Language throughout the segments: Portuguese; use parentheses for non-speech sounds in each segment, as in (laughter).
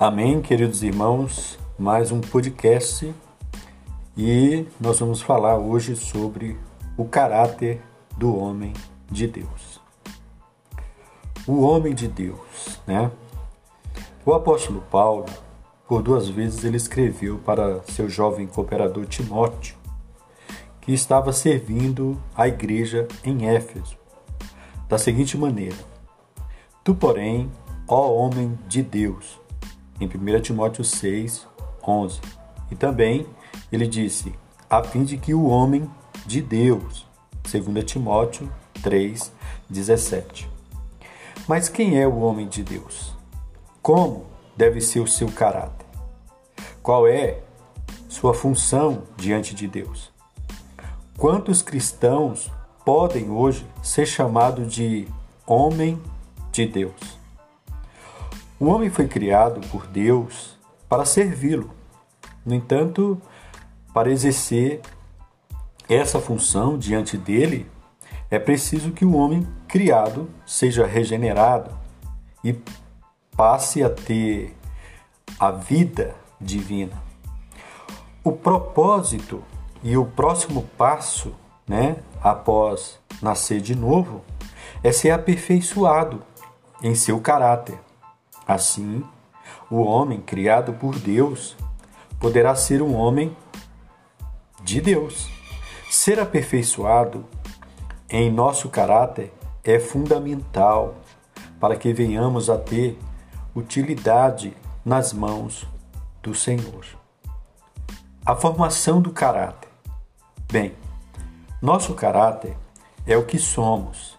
Amém, queridos irmãos, mais um podcast e nós vamos falar hoje sobre o caráter do homem de Deus. O homem de Deus, né? O apóstolo Paulo, por duas vezes, ele escreveu para seu jovem cooperador Timóteo, que estava servindo a igreja em Éfeso, da seguinte maneira: Tu, porém, ó homem de Deus, em 1 Timóteo 6, 11. E também ele disse, a fim de que o homem de Deus, 2 Timóteo 3, 17. Mas quem é o homem de Deus? Como deve ser o seu caráter? Qual é sua função diante de Deus? Quantos cristãos podem hoje ser chamados de homem de Deus? O homem foi criado por Deus para servi-lo. No entanto, para exercer essa função diante dele, é preciso que o homem criado seja regenerado e passe a ter a vida divina. O propósito e o próximo passo, né, após nascer de novo, é ser aperfeiçoado em seu caráter Assim, o homem criado por Deus poderá ser um homem de Deus. Ser aperfeiçoado em nosso caráter é fundamental para que venhamos a ter utilidade nas mãos do Senhor. A formação do caráter. Bem, nosso caráter é o que somos,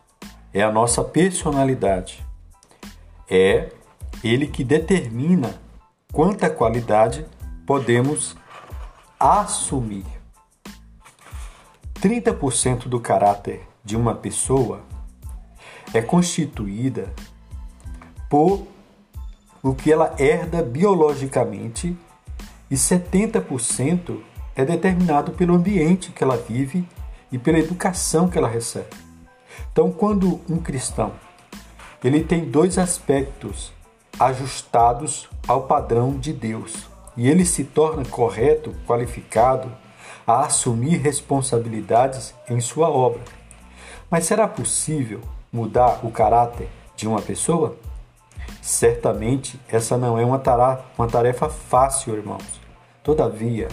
é a nossa personalidade, é ele que determina quanta qualidade podemos assumir. 30% do caráter de uma pessoa é constituída por o que ela herda biologicamente e 70% é determinado pelo ambiente que ela vive e pela educação que ela recebe. Então, quando um cristão ele tem dois aspectos ajustados ao padrão de Deus. E ele se torna correto, qualificado a assumir responsabilidades em sua obra. Mas será possível mudar o caráter de uma pessoa? Certamente essa não é uma tarefa, uma tarefa fácil, irmãos. Todavia,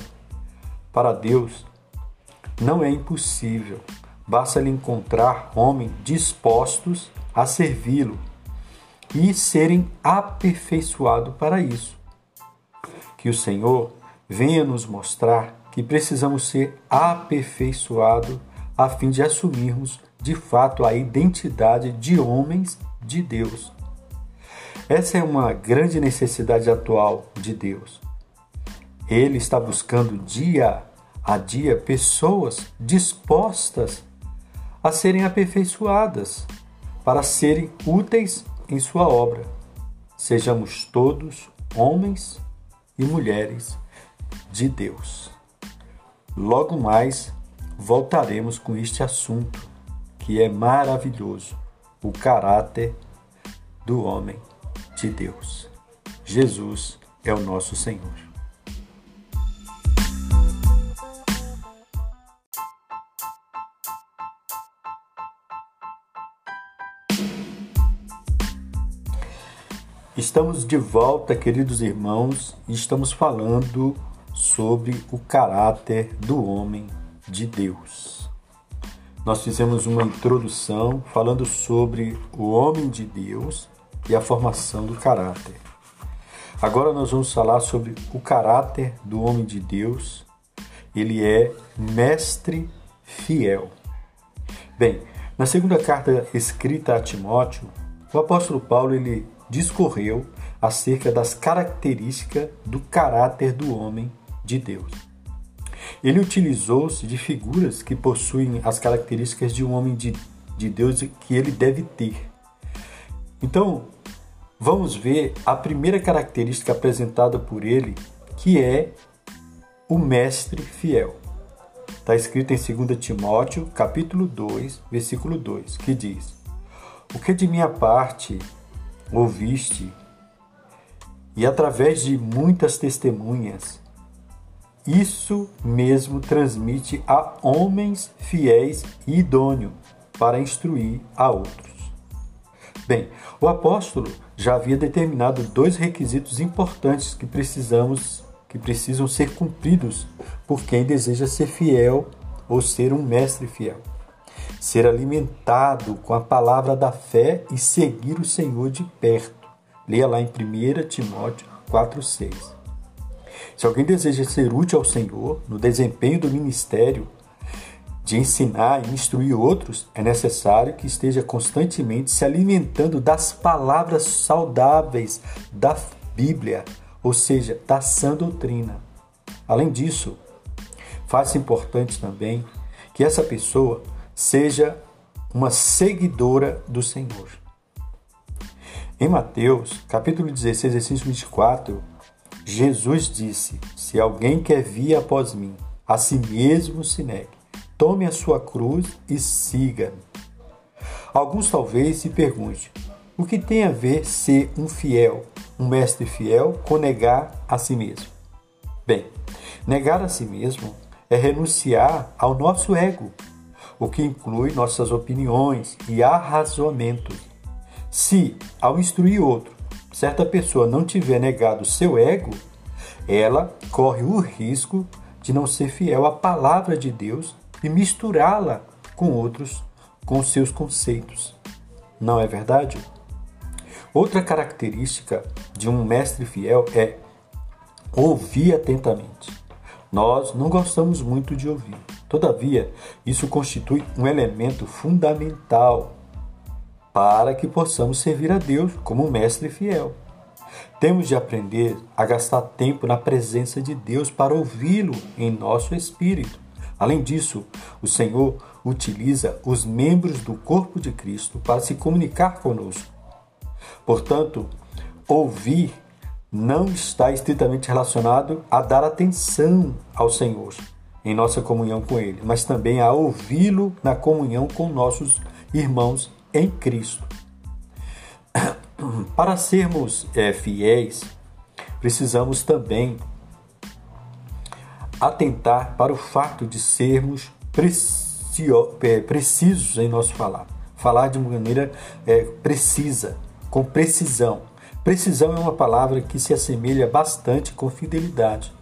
para Deus não é impossível. Basta-lhe encontrar homens dispostos a servi-lo e serem aperfeiçoados para isso. Que o Senhor venha nos mostrar que precisamos ser aperfeiçoados a fim de assumirmos de fato a identidade de homens de Deus. Essa é uma grande necessidade atual de Deus. Ele está buscando dia a dia pessoas dispostas a serem aperfeiçoadas para serem úteis em sua obra. Sejamos todos homens e mulheres de Deus. Logo mais voltaremos com este assunto que é maravilhoso: o caráter do homem de Deus. Jesus é o nosso Senhor. Estamos de volta, queridos irmãos, e estamos falando sobre o caráter do homem de Deus. Nós fizemos uma introdução falando sobre o homem de Deus e a formação do caráter. Agora nós vamos falar sobre o caráter do homem de Deus. Ele é mestre fiel. Bem, na segunda carta escrita a Timóteo, o apóstolo Paulo ele discorreu acerca das características do caráter do homem de Deus. Ele utilizou-se de figuras que possuem as características de um homem de, de Deus que ele deve ter. Então, vamos ver a primeira característica apresentada por ele, que é o mestre fiel. Está escrito em 2 Timóteo, capítulo 2, versículo 2, que diz: O que de minha parte ouviste e através de muitas testemunhas, isso mesmo transmite a homens fiéis e idôneos para instruir a outros. Bem, o apóstolo já havia determinado dois requisitos importantes que precisamos que precisam ser cumpridos por quem deseja ser fiel ou ser um mestre fiel. Ser alimentado com a palavra da fé e seguir o Senhor de perto. Leia lá em 1 Timóteo 4,6. Se alguém deseja ser útil ao Senhor no desempenho do ministério, de ensinar e instruir outros, é necessário que esteja constantemente se alimentando das palavras saudáveis da Bíblia, ou seja, da sã doutrina. Além disso, faz importante também que essa pessoa seja uma seguidora do Senhor. Em Mateus, capítulo 16, versículo 24, Jesus disse: Se alguém quer vir após mim, a si mesmo se negue Tome a sua cruz e siga-me. Alguns talvez se perguntem: o que tem a ver ser um fiel, um mestre fiel, com negar a si mesmo? Bem, negar a si mesmo é renunciar ao nosso ego, o que inclui nossas opiniões e arrazoamentos. Se, ao instruir outro, certa pessoa não tiver negado seu ego, ela corre o risco de não ser fiel à palavra de Deus e misturá-la com outros, com seus conceitos. Não é verdade? Outra característica de um mestre fiel é ouvir atentamente. Nós não gostamos muito de ouvir. Todavia, isso constitui um elemento fundamental para que possamos servir a Deus como mestre fiel. Temos de aprender a gastar tempo na presença de Deus para ouvi-lo em nosso espírito. Além disso, o Senhor utiliza os membros do corpo de Cristo para se comunicar conosco. Portanto, ouvir não está estritamente relacionado a dar atenção ao Senhor em nossa comunhão com Ele, mas também a ouvi-lo na comunhão com nossos irmãos em Cristo. (clears throat) Para sermos é, fiéis, precisamos também atentar para o fato de sermos é, precisos em nosso falar. Falar de uma maneira é, precisa, com precisão. Precisão é uma palavra que se assemelha bastante com fidelidade.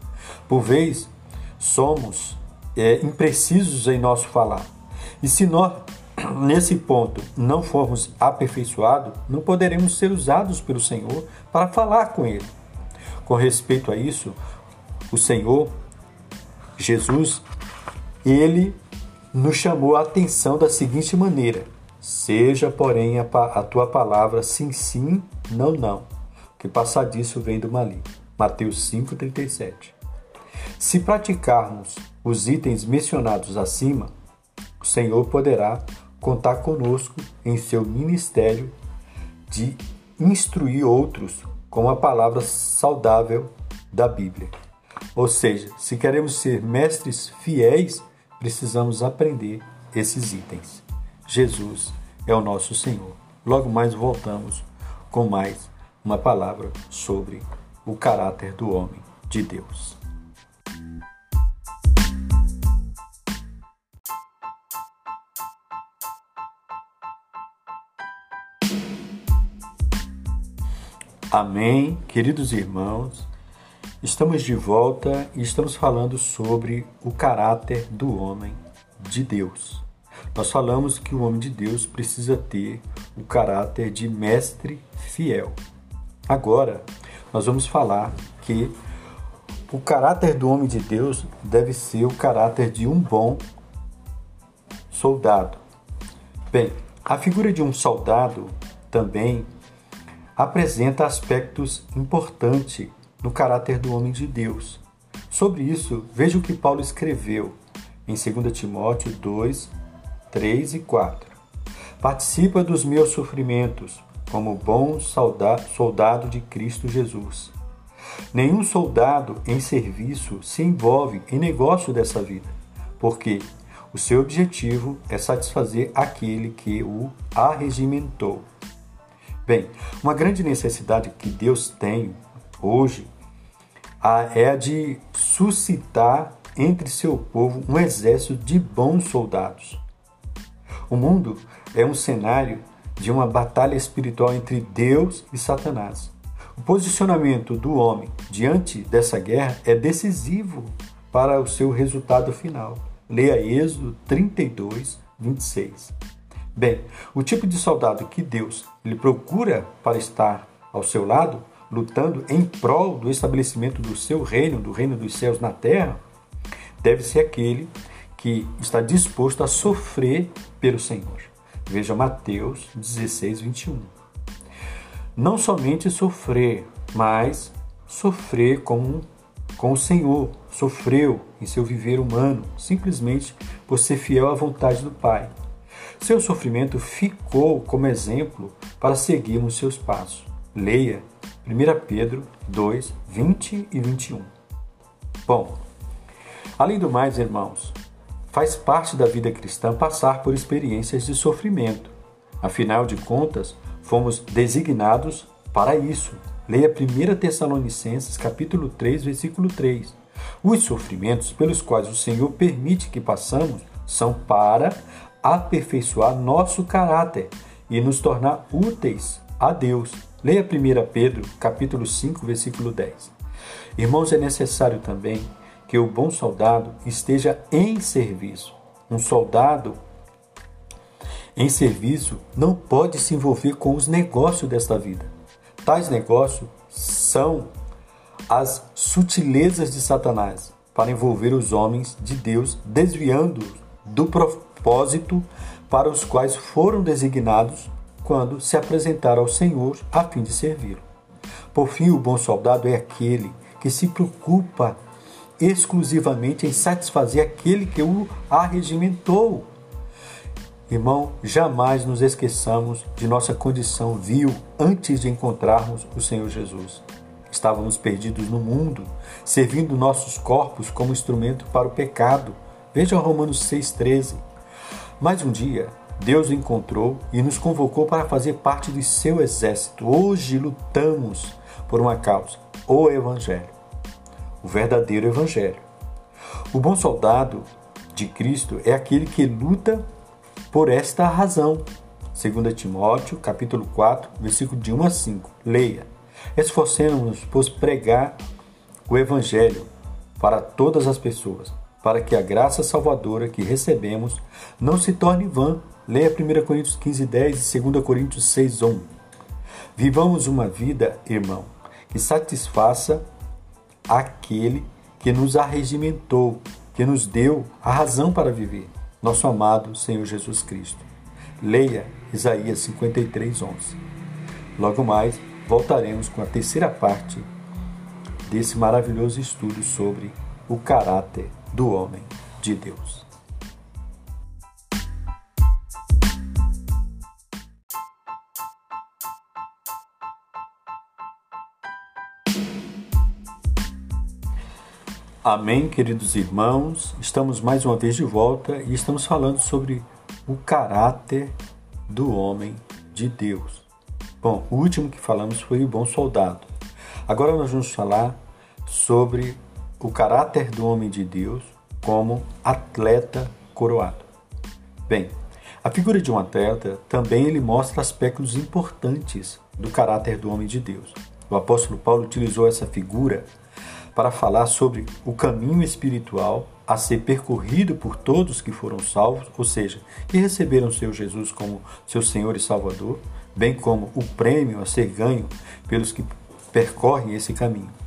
Por vez, somos é, imprecisos em nosso falar. E se nós, (clears throat) nesse ponto, não formos aperfeiçoados, não poderemos ser usados pelo Senhor para falar com Ele. Com respeito a isso, o Senhor Jesus, ele nos chamou a atenção da seguinte maneira: Seja, porém, a, a tua palavra sim, sim, não, não, que passar disso vem do maligno. Mateus 5,37. Se praticarmos os itens mencionados acima, o Senhor poderá contar conosco em seu ministério de instruir outros com a palavra saudável da Bíblia. Ou seja, se queremos ser mestres fiéis, precisamos aprender esses itens. Jesus é o nosso Senhor. Logo mais voltamos com mais uma palavra sobre o caráter do homem de Deus. Amém, queridos irmãos. Estamos de volta e estamos falando sobre o caráter do homem de Deus. Nós falamos que o homem de Deus precisa ter o caráter de mestre fiel. Agora, nós vamos falar que o caráter do homem de Deus deve ser o caráter de um bom soldado. Bem, a figura de um soldado também apresenta aspectos importantes no caráter do homem de Deus. Sobre isso, veja o que Paulo escreveu em 2 Timóteo 2, 3 e 4. Participa dos meus sofrimentos, como bom soldado de Cristo Jesus. Nenhum soldado em serviço se envolve em negócio dessa vida, porque o seu objetivo é satisfazer aquele que o arregimentou. Bem, uma grande necessidade que Deus tem hoje é a de suscitar entre seu povo um exército de bons soldados. O mundo é um cenário de uma batalha espiritual entre Deus e Satanás. O posicionamento do homem diante dessa guerra é decisivo para o seu resultado final. Leia Êxodo 32, 26. Bem, o tipo de soldado que Deus lhe procura para estar ao seu lado, lutando em prol do estabelecimento do seu reino, do reino dos céus na terra, deve ser aquele que está disposto a sofrer pelo Senhor. Veja Mateus 16, 21. Não somente sofrer, mas sofrer com, com o Senhor. Sofreu em seu viver humano, simplesmente por ser fiel à vontade do Pai. Seu sofrimento ficou como exemplo para seguirmos seus passos. Leia 1 Pedro 2, 20 e 21. Bom, além do mais, irmãos, faz parte da vida cristã passar por experiências de sofrimento. Afinal de contas, fomos designados para isso. Leia 1 Tessalonicenses capítulo 3, versículo 3. Os sofrimentos pelos quais o Senhor permite que passamos são para aperfeiçoar nosso caráter e nos tornar úteis a Deus. Leia 1 Pedro, capítulo 5, versículo 10. Irmãos, é necessário também que o bom soldado esteja em serviço. Um soldado em serviço não pode se envolver com os negócios desta vida. Tais negócios são as sutilezas de Satanás para envolver os homens de Deus, desviando-os do propósito para os quais foram designados quando se apresentaram ao Senhor a fim de servi-lo. Por fim, o bom soldado é aquele que se preocupa exclusivamente em satisfazer aquele que o arregimentou. Irmão, jamais nos esqueçamos de nossa condição vil antes de encontrarmos o Senhor Jesus. Estávamos perdidos no mundo, servindo nossos corpos como instrumento para o pecado. Veja Romanos 6,13. Mas um dia, Deus o encontrou e nos convocou para fazer parte do seu exército. Hoje lutamos por uma causa, o Evangelho o verdadeiro evangelho. O bom soldado de Cristo é aquele que luta por esta razão. 2 Timóteo, capítulo 4, versículo de 1 a 5. Leia. Esforcemos-nos por pregar o evangelho para todas as pessoas, para que a graça salvadora que recebemos não se torne vã. Leia 1 Coríntios 15, 10 e 2 Coríntios 6, 1. Vivamos uma vida, irmão, que satisfaça aquele que nos arregimentou, que nos deu a razão para viver, nosso amado Senhor Jesus Cristo. Leia Isaías 53, 11. Logo mais, voltaremos com a terceira parte desse maravilhoso estudo sobre o caráter do homem de Deus. Amém, queridos irmãos. Estamos mais uma vez de volta e estamos falando sobre o caráter do homem de Deus. Bom, o último que falamos foi o bom soldado. Agora nós vamos falar sobre o caráter do homem de Deus como atleta coroado. Bem, a figura de um atleta também ele mostra aspectos importantes do caráter do homem de Deus. O apóstolo Paulo utilizou essa figura para falar sobre o caminho espiritual a ser percorrido por todos que foram salvos, ou seja, que receberam o seu Jesus como seu Senhor e Salvador, bem como o prêmio a ser ganho pelos que percorrem esse caminho.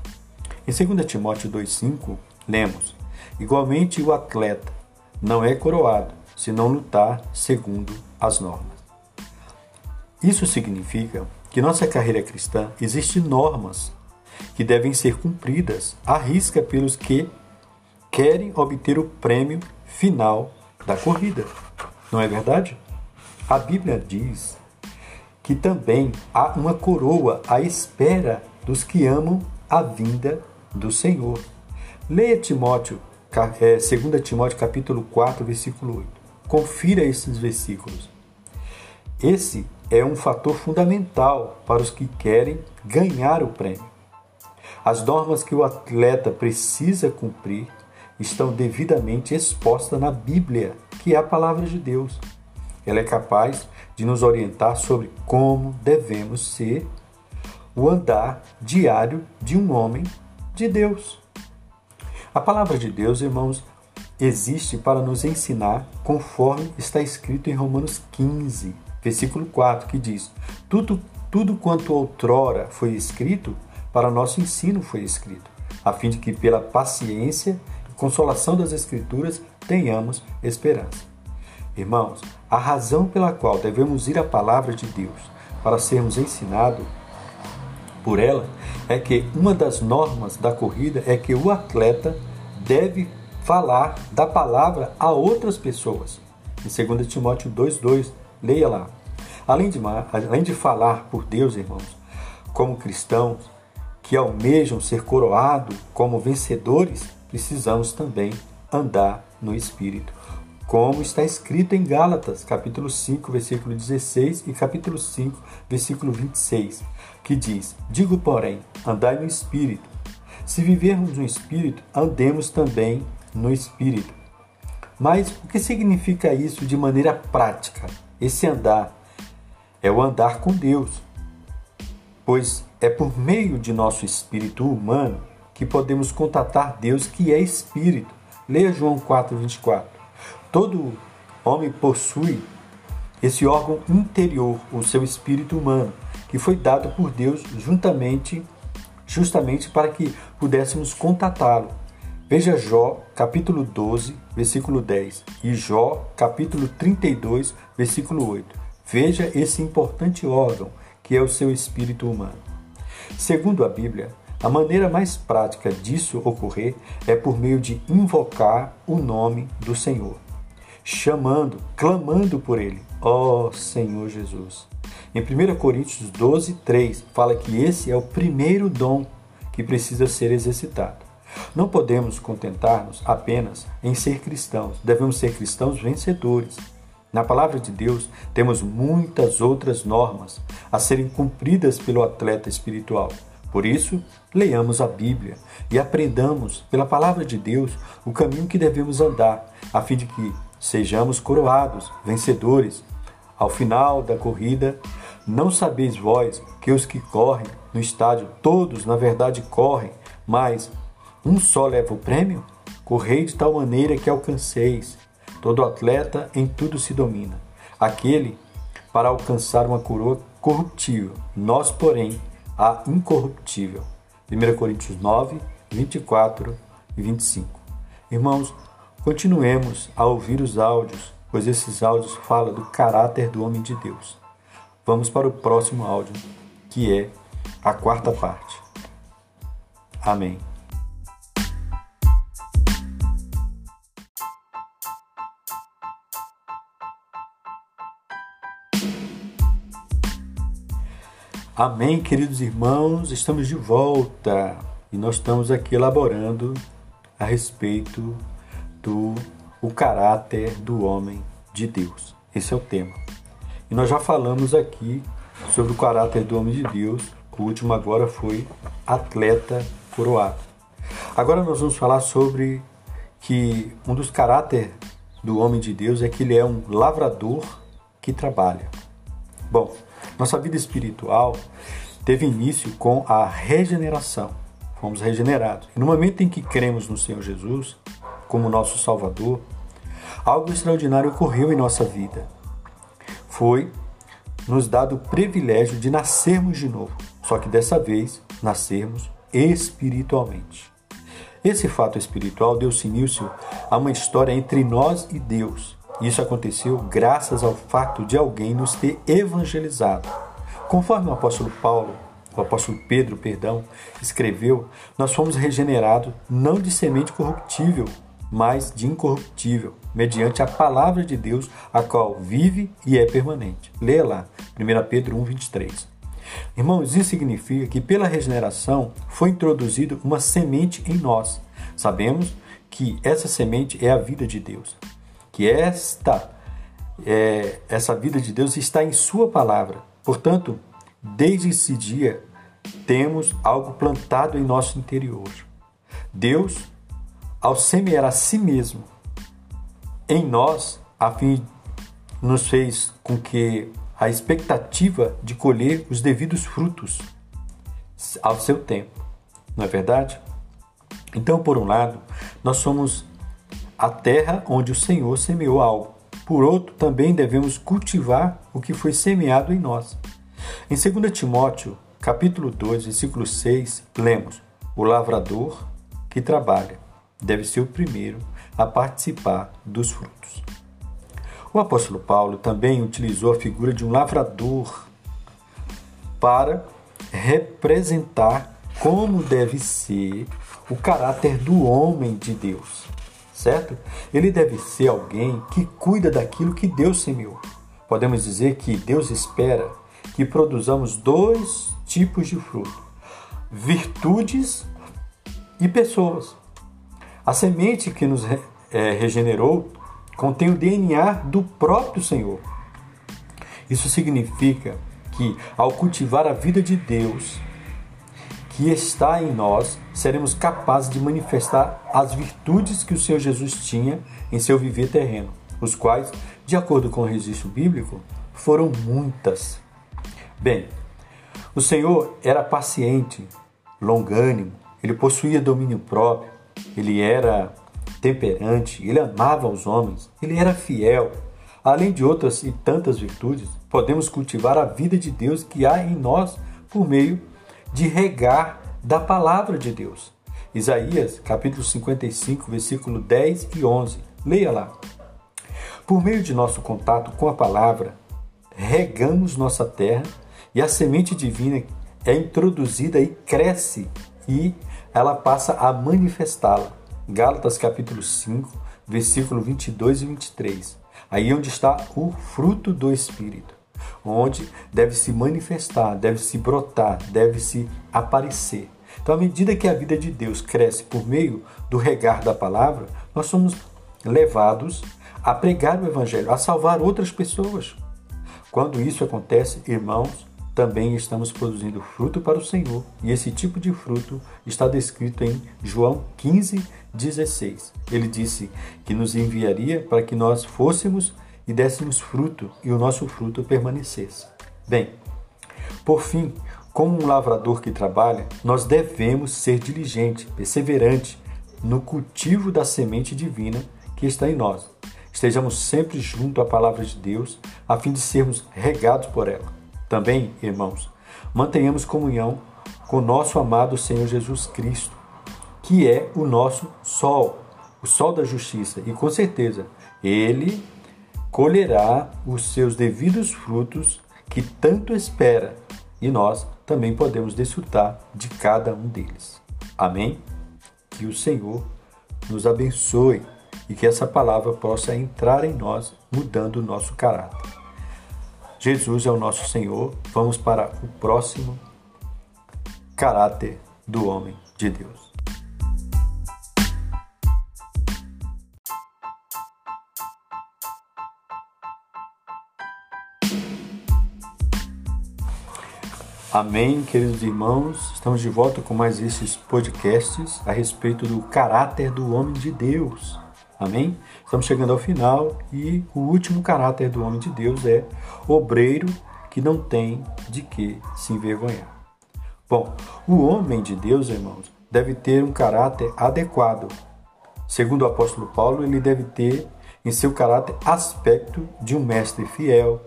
Em 2 Timóteo 2,5, lemos: Igualmente o atleta não é coroado se não lutar segundo as normas. Isso significa que nossa carreira cristã existe normas que devem ser cumpridas à risca pelos que querem obter o prêmio final da corrida. Não é verdade? A Bíblia diz que também há uma coroa à espera dos que amam a vinda do Senhor. Leia Timóteo, 2 é, Timóteo capítulo 4, versículo 8. Confira esses versículos. Esse é um fator fundamental para os que querem ganhar o prêmio. As normas que o atleta precisa cumprir estão devidamente expostas na Bíblia, que é a palavra de Deus. Ela é capaz de nos orientar sobre como devemos ser o andar diário de um homem de Deus. A palavra de Deus, irmãos, existe para nos ensinar conforme está escrito em Romanos 15, versículo 4, que diz: Tudo, tudo quanto outrora foi escrito, para nosso ensino foi escrito, a fim de que pela paciência e consolação das Escrituras tenhamos esperança. Irmãos, a razão pela qual devemos ir à palavra de Deus para sermos ensinados por ela é que uma das normas da corrida é que o atleta deve falar da palavra a outras pessoas. Em 2 Timóteo 2,2, leia lá. Além de, além de falar por Deus, irmãos, como cristãos que almejam ser coroados como vencedores, precisamos também andar no Espírito. Como está escrito em Gálatas, capítulo 5, versículo 16 e capítulo 5, versículo 26, que diz: Digo, porém, andai no Espírito. Se vivermos no Espírito, andemos também no Espírito. Mas o que significa isso de maneira prática? Esse andar é o andar com Deus, pois é por meio de nosso espírito humano que podemos contatar Deus que é Espírito. Leia João 4, 24. Todo homem possui esse órgão interior, o seu espírito humano, que foi dado por Deus juntamente, justamente para que pudéssemos contatá-lo. Veja Jó, capítulo 12, versículo 10 e Jó, capítulo 32, versículo 8. Veja esse importante órgão que é o seu espírito humano. Segundo a Bíblia, a maneira mais prática disso ocorrer é por meio de invocar o nome do Senhor, chamando, clamando por ele, ó oh, Senhor Jesus. Em 1 Coríntios 12, 3, fala que esse é o primeiro dom que precisa ser exercitado. Não podemos contentar-nos apenas em ser cristãos, devemos ser cristãos vencedores. Na palavra de Deus, temos muitas outras normas a serem cumpridas pelo atleta espiritual. Por isso, leiamos a Bíblia e aprendamos pela palavra de Deus o caminho que devemos andar, a fim de que sejamos coroados, vencedores. Ao final da corrida, não sabeis vós que os que correm no estádio, todos na verdade correm, mas um só leva o prêmio? Correi de tal maneira que alcanceis. Todo atleta em tudo se domina. Aquele para alcançar uma coroa corruptível, nós, porém, a incorruptível. 1 Coríntios 9, 24 e 25. Irmãos, continuemos a ouvir os áudios, pois esses áudios falam do caráter do homem de Deus. Vamos para o próximo áudio, que é a quarta parte. Amém. Amém, queridos irmãos, estamos de volta e nós estamos aqui elaborando a respeito do o caráter do homem de Deus. Esse é o tema. E nós já falamos aqui sobre o caráter do homem de Deus. O último agora foi atleta coroado. Agora nós vamos falar sobre que um dos caráteres do homem de Deus é que ele é um lavrador que trabalha. Bom, nossa vida espiritual teve início com a regeneração. Fomos regenerados. E no momento em que cremos no Senhor Jesus como nosso Salvador, algo extraordinário ocorreu em nossa vida. Foi nos dado o privilégio de nascermos de novo, só que dessa vez nascermos espiritualmente. Esse fato espiritual deu-se início a uma história entre nós e Deus, isso aconteceu graças ao fato de alguém nos ter evangelizado. Conforme o apóstolo Paulo, o apóstolo Pedro, perdão, escreveu, nós fomos regenerados não de semente corruptível, mas de incorruptível, mediante a palavra de Deus, a qual vive e é permanente. Leia lá, 1 Pedro 1, 23. Irmãos, isso significa que pela regeneração foi introduzida uma semente em nós. Sabemos que essa semente é a vida de Deus que esta é, essa vida de Deus está em Sua palavra. Portanto, desde esse dia, temos algo plantado em nosso interior. Deus, ao semear a si mesmo em nós, a fim nos fez com que a expectativa de colher os devidos frutos ao seu tempo. Não é verdade? Então, por um lado, nós somos a terra onde o Senhor semeou algo. Por outro, também devemos cultivar o que foi semeado em nós. Em 2 Timóteo, capítulo 2, versículo 6, lemos: O lavrador que trabalha deve ser o primeiro a participar dos frutos. O apóstolo Paulo também utilizou a figura de um lavrador para representar como deve ser o caráter do homem de Deus, certo? Ele deve ser alguém que cuida daquilo que Deus semeou. Podemos dizer que Deus espera que produzamos dois tipos de fruto: virtudes e pessoas. A semente que nos é, regenerou contém o DNA do próprio Senhor. Isso significa que, ao cultivar a vida de Deus que está em nós, seremos capazes de manifestar as virtudes que o Senhor Jesus tinha em seu viver terreno, os quais, de acordo com o registro bíblico, foram muitas. Bem, o Senhor era paciente, longânimo, ele possuía domínio próprio, ele era temperante, ele amava os homens, ele era fiel. Além de outras e tantas virtudes, podemos cultivar a vida de Deus que há em nós por meio de regar da palavra de Deus. Isaías, capítulo 55, versículo 10 e 11. Leia lá. Por meio de nosso contato com a palavra, regamos nossa terra e a semente divina é introduzida e cresce e ela passa a manifestá-la. Gálatas capítulo 5, versículo 22 e 23. Aí é onde está o fruto do Espírito, onde deve se manifestar, deve se brotar, deve se aparecer. Então, à medida que a vida de Deus cresce por meio do regar da palavra, nós somos levados a pregar o Evangelho, a salvar outras pessoas. Quando isso acontece, irmãos, também estamos produzindo fruto para o Senhor, e esse tipo de fruto está descrito em João 15, 16. Ele disse que nos enviaria para que nós fôssemos e dessemos fruto, e o nosso fruto permanecesse. Bem, por fim, como um lavrador que trabalha, nós devemos ser diligente, perseverante no cultivo da semente divina que está em nós. Estejamos sempre junto à palavra de Deus, a fim de sermos regados por ela. Também, irmãos, mantenhamos comunhão com nosso amado Senhor Jesus Cristo, que é o nosso sol, o sol da justiça, e com certeza ele colherá os seus devidos frutos que tanto espera, e nós também podemos desfrutar de cada um deles. Amém? Que o Senhor nos abençoe e que essa palavra possa entrar em nós, mudando o nosso caráter. Jesus é o nosso Senhor. Vamos para o próximo caráter do homem de Deus. Amém, queridos irmãos. Estamos de volta com mais esses podcasts a respeito do caráter do homem de Deus. Amém? Estamos chegando ao final e o último caráter do homem de Deus é obreiro que não tem de que se envergonhar. Bom, o homem de Deus, irmãos, deve ter um caráter adequado. Segundo o apóstolo Paulo, ele deve ter em seu caráter aspecto de um mestre fiel,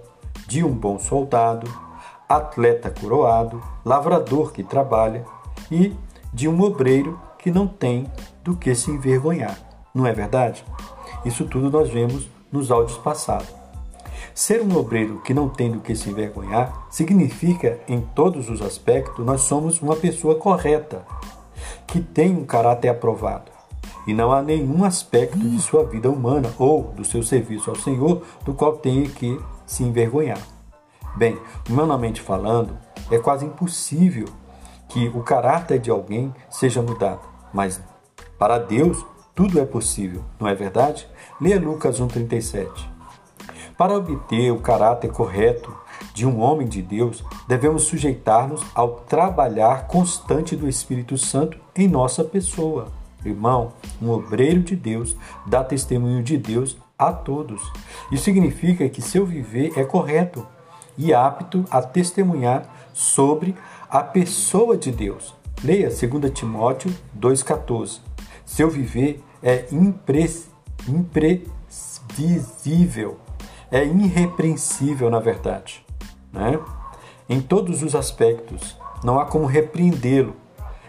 de um bom soldado, atleta coroado, lavrador que trabalha e de um obreiro que não tem do que se envergonhar. Não é verdade? Isso tudo nós vemos nos áudios passados. Ser um obreiro que não tem do que se envergonhar significa, em todos os aspectos, nós somos uma pessoa correta, que tem um caráter aprovado. E não há nenhum aspecto de sua vida humana ou do seu serviço ao Senhor do qual tenha que se envergonhar. Bem, humanamente falando, é quase impossível que o caráter de alguém seja mudado, mas para Deus tudo é possível, não é verdade? Leia Lucas 1,37. Para obter o caráter correto de um homem de Deus, devemos sujeitar-nos ao trabalhar constante do Espírito Santo em nossa pessoa. Irmão, um obreiro de Deus dá testemunho de Deus a todos. Isso significa que seu viver é correto e apto a testemunhar sobre a pessoa de Deus. Leia 2 Timóteo 2,14. Seu viver é impre... imprevisível, é irrepreensível, na verdade. Né? Em todos os aspectos, não há como repreendê-lo.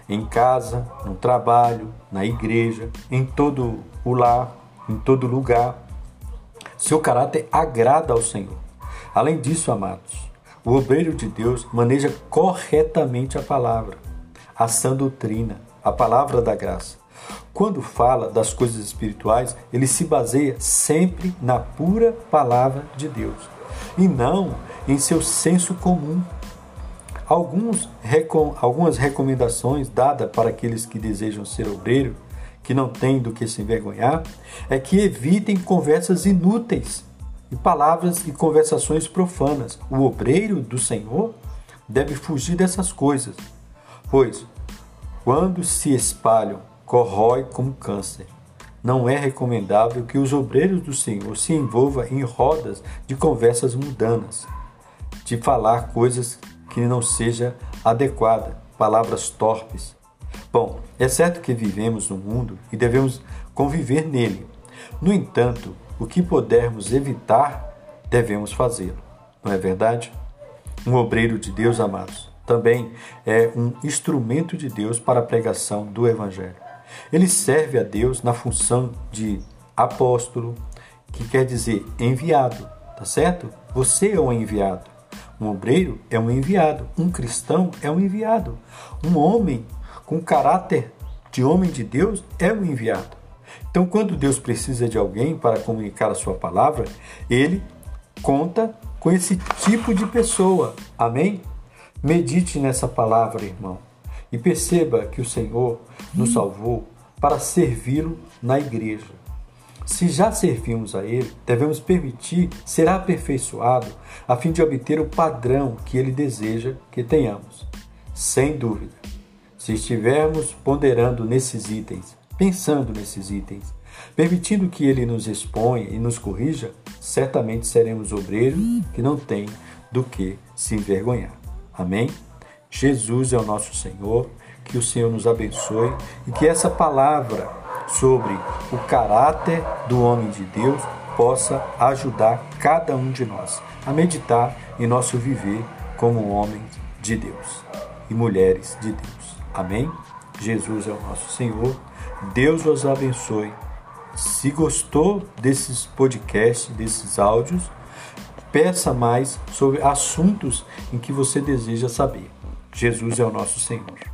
Em casa, no trabalho, na igreja, em todo o lar, em todo lugar. Seu caráter agrada ao Senhor. Além disso, amados, o obreiro de Deus maneja corretamente a palavra, a sã doutrina, a palavra da graça. Quando fala das coisas espirituais, ele se baseia sempre na pura palavra de Deus e não em seu senso comum. Alguns, algumas recomendações dadas para aqueles que desejam ser obreiro, que não têm do que se envergonhar, é que evitem conversas inúteis e palavras e conversações profanas. O obreiro do Senhor deve fugir dessas coisas, pois quando se espalham, corrói como câncer. Não é recomendável que os obreiros do Senhor se envolvam em rodas de conversas mundanas, de falar coisas que não seja adequada, palavras torpes. Bom, é certo que vivemos no mundo e devemos conviver nele. No entanto, o que pudermos evitar, devemos fazê-lo. Não é verdade? Um obreiro de Deus, amados, também é um instrumento de Deus para a pregação do Evangelho. Ele serve a Deus na função de apóstolo, que quer dizer enviado, tá certo? Você é um enviado. Um obreiro é um enviado, um cristão é um enviado, um homem com caráter de homem de Deus é um enviado. Então, quando Deus precisa de alguém para comunicar a sua palavra, ele conta com esse tipo de pessoa. Amém? Medite nessa palavra, irmão, e perceba que o Senhor nos salvou para servi-lo na igreja. Se já servimos a Ele, devemos permitir ser aperfeiçoado a fim de obter o padrão que Ele deseja que tenhamos. Sem dúvida, se estivermos ponderando nesses itens, pensando nesses itens, permitindo que Ele nos exponha e nos corrija, certamente seremos obreiros que não têm do que se envergonhar. Amém? Jesus é o nosso Senhor, que o Senhor nos abençoe e que essa palavra sobre o caráter do homem de Deus possa ajudar cada um de nós a meditar em nosso viver como homens de Deus e mulheres de Deus. Amém? Jesus é o nosso Senhor. Deus os abençoe. Se gostou desses podcasts, desses áudios, peça mais sobre assuntos em que você deseja saber. Jesus é o nosso Senhor.